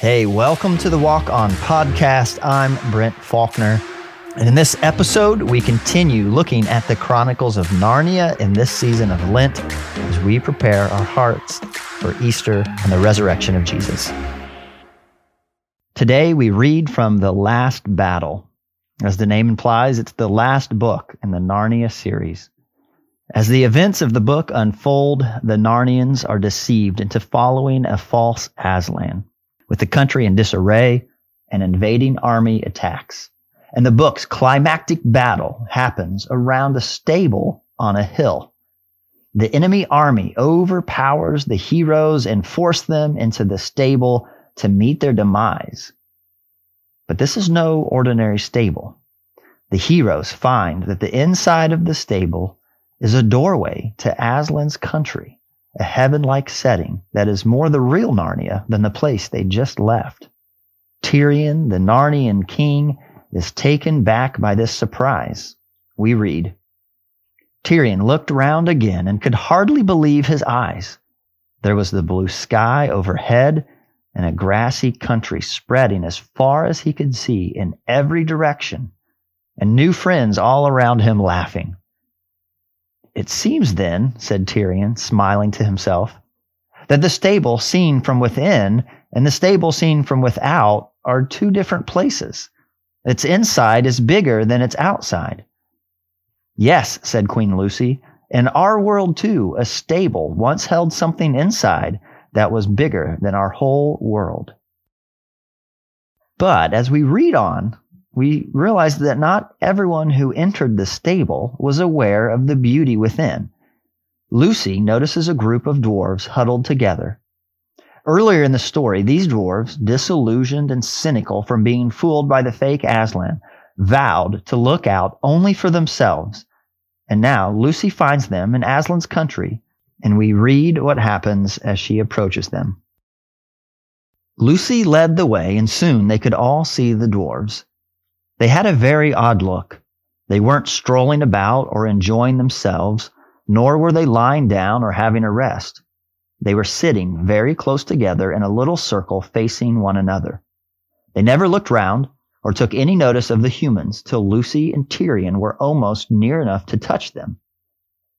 Hey, welcome to the Walk On podcast. I'm Brent Faulkner. And in this episode, we continue looking at the Chronicles of Narnia in this season of Lent as we prepare our hearts for Easter and the resurrection of Jesus. Today, we read from The Last Battle. As the name implies, it's the last book in the Narnia series. As the events of the book unfold, the Narnians are deceived into following a false Aslan with the country in disarray, an invading army attacks. And the book's climactic battle happens around a stable on a hill. The enemy army overpowers the heroes and force them into the stable to meet their demise. But this is no ordinary stable. The heroes find that the inside of the stable is a doorway to Aslan's country a heaven-like setting that is more the real Narnia than the place they just left. Tirian, the Narnian king, is taken back by this surprise. We read, Tirian looked round again and could hardly believe his eyes. There was the blue sky overhead and a grassy country spreading as far as he could see in every direction, and new friends all around him laughing. It seems then, said Tirian, smiling to himself, that the stable seen from within and the stable seen from without are two different places. Its inside is bigger than its outside. Yes, said Queen Lucy, in our world too, a stable once held something inside that was bigger than our whole world. But as we read on, we realize that not everyone who entered the stable was aware of the beauty within. Lucy notices a group of dwarves huddled together. Earlier in the story, these dwarves, disillusioned and cynical from being fooled by the fake Aslan, vowed to look out only for themselves. And now Lucy finds them in Aslan's country, and we read what happens as she approaches them. Lucy led the way, and soon they could all see the dwarves. They had a very odd look. They weren't strolling about or enjoying themselves, nor were they lying down or having a rest. They were sitting very close together in a little circle facing one another. They never looked round or took any notice of the humans till Lucy and Tirian were almost near enough to touch them.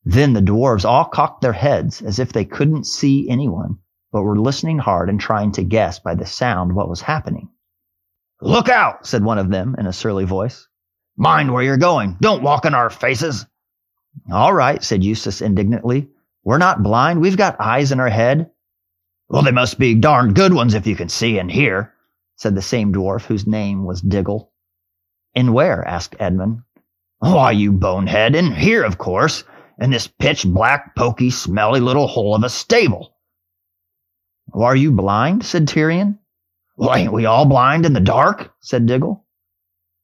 Then the dwarves all cocked their heads as if they couldn't see anyone, but were listening hard and trying to guess by the sound what was happening. Look out, said one of them in a surly voice. Mind where you're going. Don't walk in our faces. All right, said Eustace indignantly. We're not blind. We've got eyes in our head. Well, they must be darned good ones if you can see and hear, said the same dwarf whose name was Diggle. In where? asked Edmund. Why, you bonehead, in here, of course, in this pitch black, poky, smelly little hole of a stable. Are you blind? said Tirian. Well, ain't we all blind in the dark? said Diggle.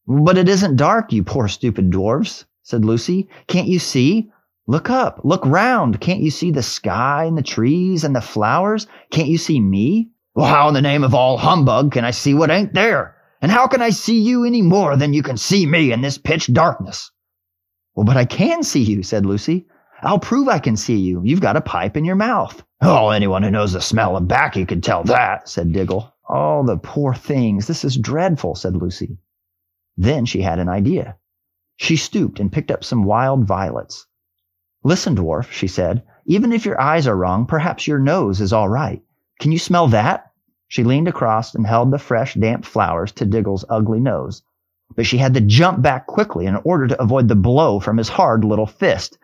But it isn't dark, you poor stupid dwarfs, said Lucy. Can't you see? Look up, look round. Can't you see the sky and the trees and the flowers? Can't you see me? Well, how in the name of all humbug can I see what ain't there? And how can I see you any more than you can see me in this pitch darkness? Well, but I can see you, said Lucy. I'll prove I can see you. You've got a pipe in your mouth. Oh, anyone who knows the smell of baccy could tell that, said Diggle. Oh, the poor things. This is dreadful, said Lucy. Then she had an idea. She stooped and picked up some wild violets. Listen, dwarf, she said, even if your eyes are wrong, perhaps your nose is all right. Can you smell that? She leaned across and held the fresh, damp flowers to Diggle's ugly nose. But she had to jump back quickly in order to avoid the blow from his hard little fist.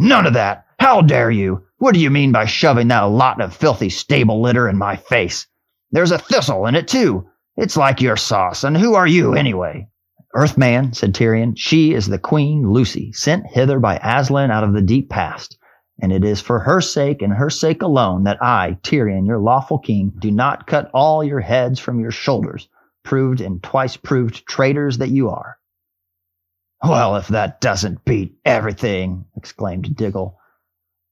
None of that! How dare you? What do you mean by shoving that lot of filthy stable litter in my face? There's a thistle in it, too. It's like your sauce, and who are you, anyway? Earthman, said Tirian, she is the Queen Lucy, sent hither by Aslan out of the deep past. And it is for her sake and her sake alone that I, Tirian, your lawful king, do not cut all your heads from your shoulders, proved and twice proved traitors that you are. Well, if that doesn't beat everything, exclaimed Diggle.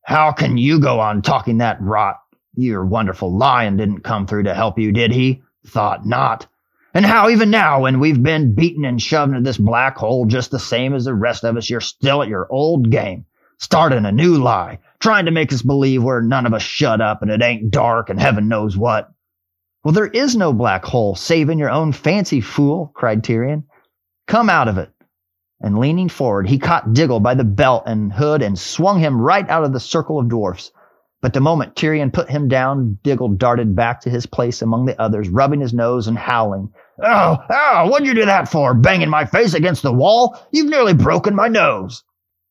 How can you go on talking that rot? Your wonderful lion didn't come through to help you, did he? Thought not. And how even now, when we've been beaten and shoved into this black hole just the same as the rest of us, you're still at your old game, starting a new lie, trying to make us believe we're none of us shut up and it ain't dark and heaven knows what. Well, there is no black hole, save in your own fancy, fool, cried Tirian. Come out of it. And leaning forward, he caught Diggle by the belt and hood and swung him right out of the circle of dwarfs. But the moment Tirian put him down, Diggle darted back to his place among the others, rubbing his nose and howling. Oh, oh, what'd you do that for? Banging my face against the wall? You've nearly broken my nose.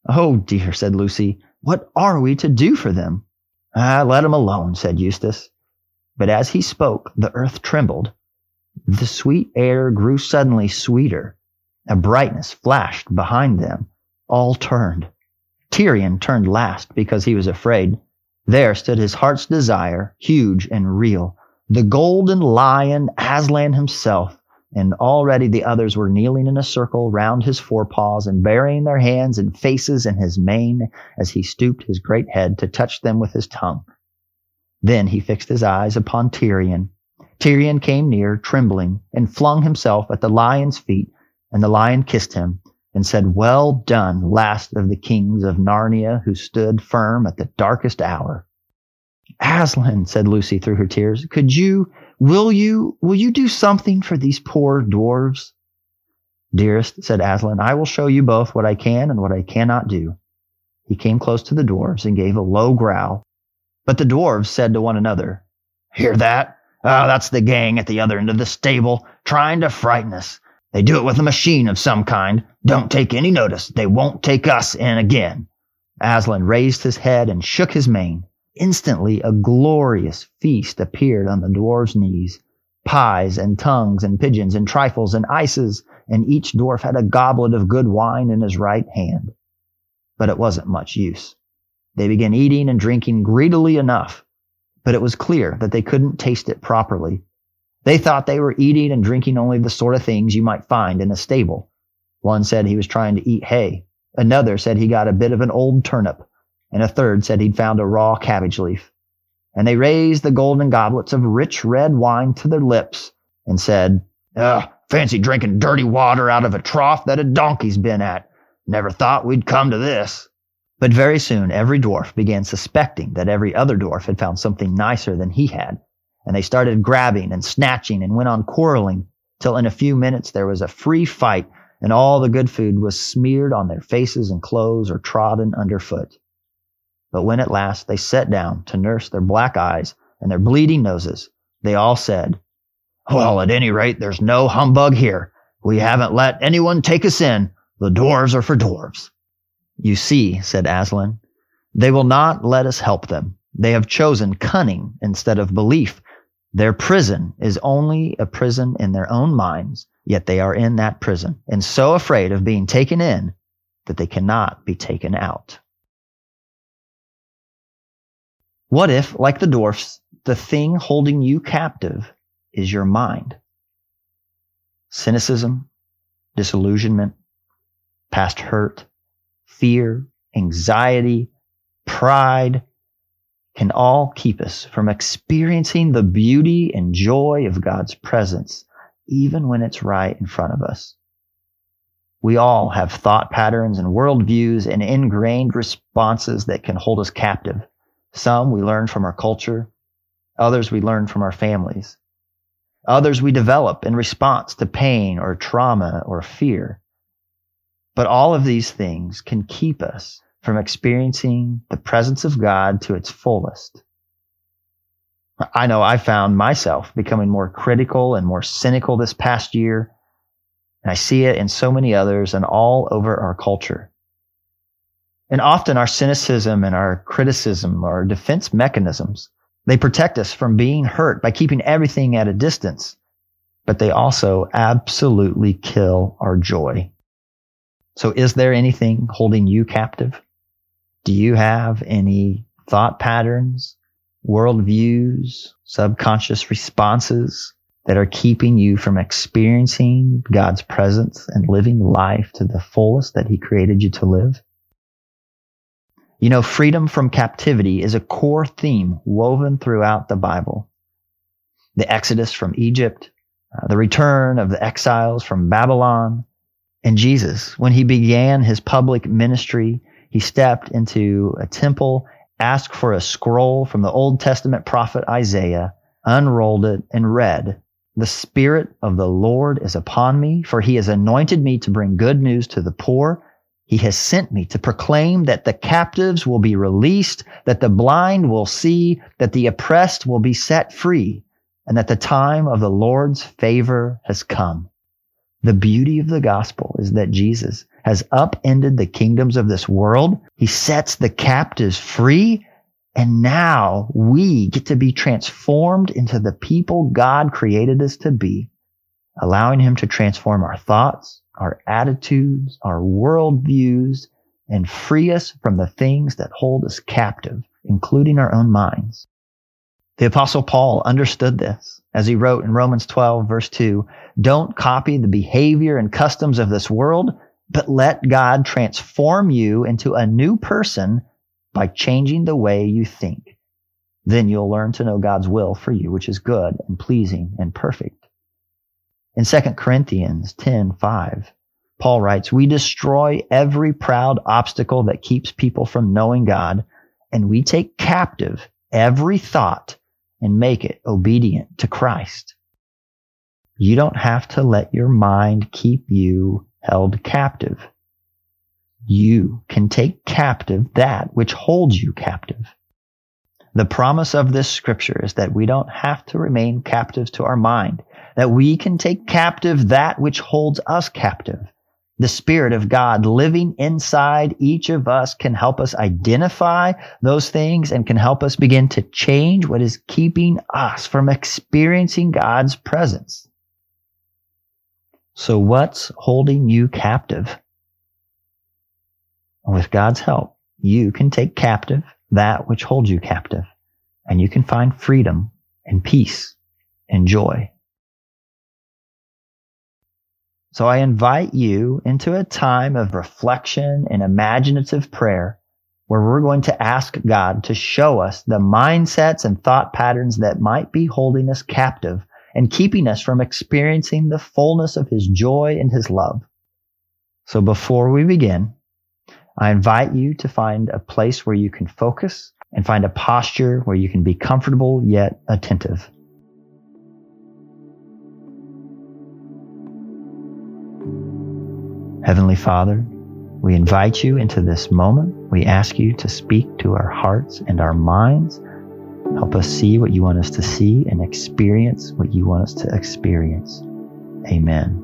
Oh, dear, said Lucy. What are we to do for them? Ah, let them alone, said Eustace. But as he spoke, the earth trembled. The sweet air grew suddenly sweeter. A brightness flashed behind them. All turned. Tirian turned last because he was afraid. There stood his heart's desire, huge and real, the golden lion Aslan himself, and already the others were kneeling in a circle round his forepaws and burying their hands and faces in his mane as he stooped his great head to touch them with his tongue. Then he fixed his eyes upon Tirian. Tirian came near, trembling, and flung himself at the lion's feet and the lion kissed him and said, Well done, last of the kings of Narnia who stood firm at the darkest hour. Aslan, said Lucy through her tears, could you, will you, will you do something for these poor dwarves? Dearest, said Aslan, I will show you both what I can and what I cannot do. He came close to the dwarves and gave a low growl. But the dwarves said to one another, Hear that? Oh, that's the gang at the other end of the stable, trying to frighten us. They do it with a machine of some kind. Don't take any notice. They won't take us in again. Aslan raised his head and shook his mane. Instantly, a glorious feast appeared on the dwarf's knees. Pies and tongues and pigeons and trifles and ices, and each dwarf had a goblet of good wine in his right hand. But it wasn't much use. They began eating and drinking greedily enough, but it was clear that they couldn't taste it properly they thought they were eating and drinking only the sort of things you might find in a stable. One said he was trying to eat hay. Another said he got a bit of an old turnip. And a third said he'd found a raw cabbage leaf. And they raised the golden goblets of rich red wine to their lips and said, Ugh, fancy drinking dirty water out of a trough that a donkey's been at. Never thought we'd come to this. But very soon every dwarf began suspecting that every other dwarf had found something nicer than he had and they started grabbing and snatching and went on quarreling till in a few minutes there was a free fight and all the good food was smeared on their faces and clothes or trodden underfoot. But when at last they sat down to nurse their black eyes and their bleeding noses, they all said, Well, at any rate, there's no humbug here. We haven't let anyone take us in. The dwarves are for dwarves. You see, said Aslan, they will not let us help them. They have chosen cunning instead of belief their prison is only a prison in their own minds, yet they are in that prison and so afraid of being taken in that they cannot be taken out. What if, like the dwarfs, the thing holding you captive is your mind? Cynicism, disillusionment, past hurt, fear, anxiety, pride, can all keep us from experiencing the beauty and joy of God's presence, even when it's right in front of us. We all have thought patterns and worldviews and ingrained responses that can hold us captive. Some we learn from our culture. Others we learn from our families. Others we develop in response to pain or trauma or fear. But all of these things can keep us from experiencing the presence of God to its fullest. I know I found myself becoming more critical and more cynical this past year. And I see it in so many others and all over our culture. And often our cynicism and our criticism are defense mechanisms. They protect us from being hurt by keeping everything at a distance, but they also absolutely kill our joy. So is there anything holding you captive? Do you have any thought patterns, worldviews, subconscious responses that are keeping you from experiencing God's presence and living life to the fullest that He created you to live? You know, freedom from captivity is a core theme woven throughout the Bible. The exodus from Egypt, uh, the return of the exiles from Babylon, and Jesus, when he began his public ministry, he stepped into a temple, asked for a scroll from the Old Testament prophet Isaiah, unrolled it, and read, The Spirit of the Lord is upon me, for he has anointed me to bring good news to the poor. He has sent me to proclaim that the captives will be released, that the blind will see, that the oppressed will be set free, and that the time of the Lord's favor has come. The beauty of the gospel is that Jesus has upended the kingdoms of this world. He sets the captives free. And now we get to be transformed into the people God created us to be, allowing him to transform our thoughts, our attitudes, our worldviews, and free us from the things that hold us captive, including our own minds. The apostle Paul understood this as he wrote in Romans 12 verse 2, don't copy the behavior and customs of this world, but let God transform you into a new person by changing the way you think. Then you'll learn to know God's will for you, which is good and pleasing and perfect. In 2 Corinthians 10:5, Paul writes, "We destroy every proud obstacle that keeps people from knowing God, and we take captive every thought and make it obedient to Christ." You don't have to let your mind keep you held captive. You can take captive that which holds you captive. The promise of this scripture is that we don't have to remain captive to our mind that we can take captive that which holds us captive. The Spirit of God living inside each of us can help us identify those things and can help us begin to change what is keeping us from experiencing God's presence. So what's holding you captive? With God's help, you can take captive that which holds you captive and you can find freedom and peace and joy. So I invite you into a time of reflection and imaginative prayer where we're going to ask God to show us the mindsets and thought patterns that might be holding us captive and keeping us from experiencing the fullness of his joy and his love. So before we begin, I invite you to find a place where you can focus and find a posture where you can be comfortable yet attentive. Heavenly Father, we invite you into this moment. We ask you to speak to our hearts and our minds. Help us see what you want us to see and experience what you want us to experience. Amen.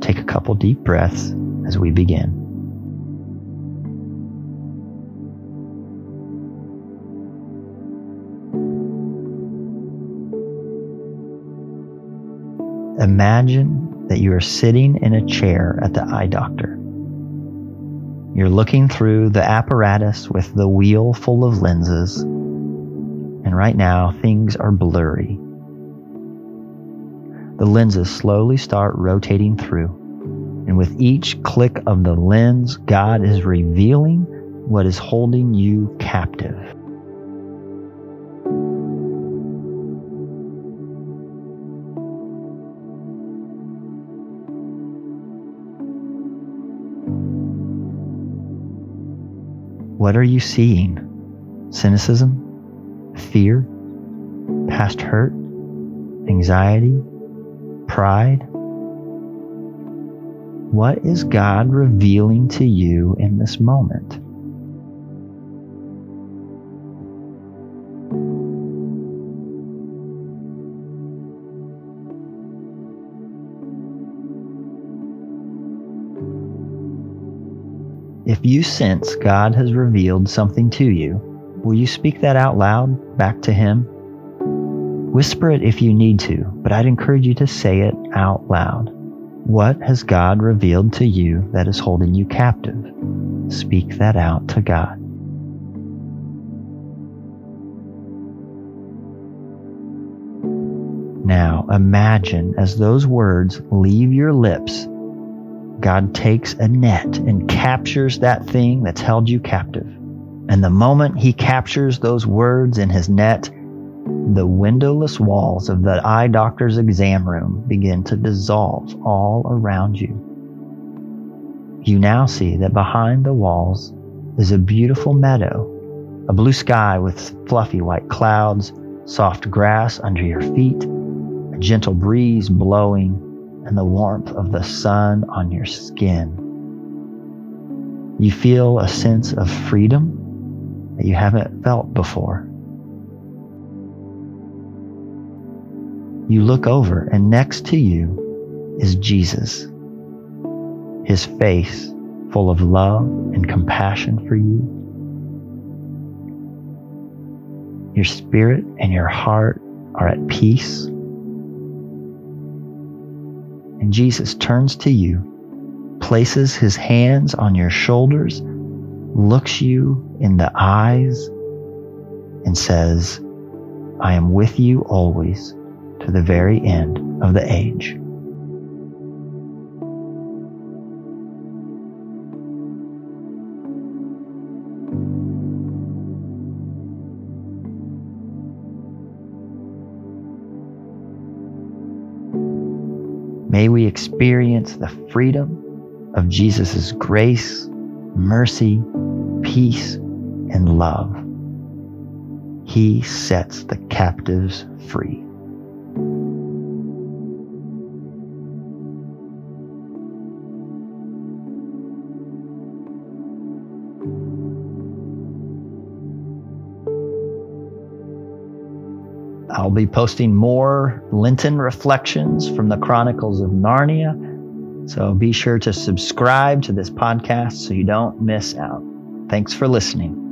Take a couple deep breaths as we begin. Imagine that you are sitting in a chair at the eye doctor. You're looking through the apparatus with the wheel full of lenses, and right now things are blurry. The lenses slowly start rotating through, and with each click of the lens, God is revealing what is holding you captive. What are you seeing? Cynicism? Fear? Past hurt? Anxiety? Pride? What is God revealing to you in this moment? If you sense God has revealed something to you, will you speak that out loud back to Him? Whisper it if you need to, but I'd encourage you to say it out loud. What has God revealed to you that is holding you captive? Speak that out to God. Now imagine as those words leave your lips God takes a net and captures that thing that's held you captive. And the moment he captures those words in his net, the windowless walls of the eye doctor's exam room begin to dissolve all around you. You now see that behind the walls is a beautiful meadow, a blue sky with fluffy white clouds, soft grass under your feet, a gentle breeze blowing, and the warmth of the sun on your skin. You feel a sense of freedom that you haven't felt before. You look over, and next to you is Jesus, his face full of love and compassion for you. Your spirit and your heart are at peace. And Jesus turns to you, places his hands on your shoulders, looks you in the eyes, and says, I am with you always to the very end of the age. May we experience the freedom of Jesus' grace, mercy, peace, and love. He sets the captives free. I'll be posting more Lenten reflections from the Chronicles of Narnia. So be sure to subscribe to this podcast so you don't miss out. Thanks for listening.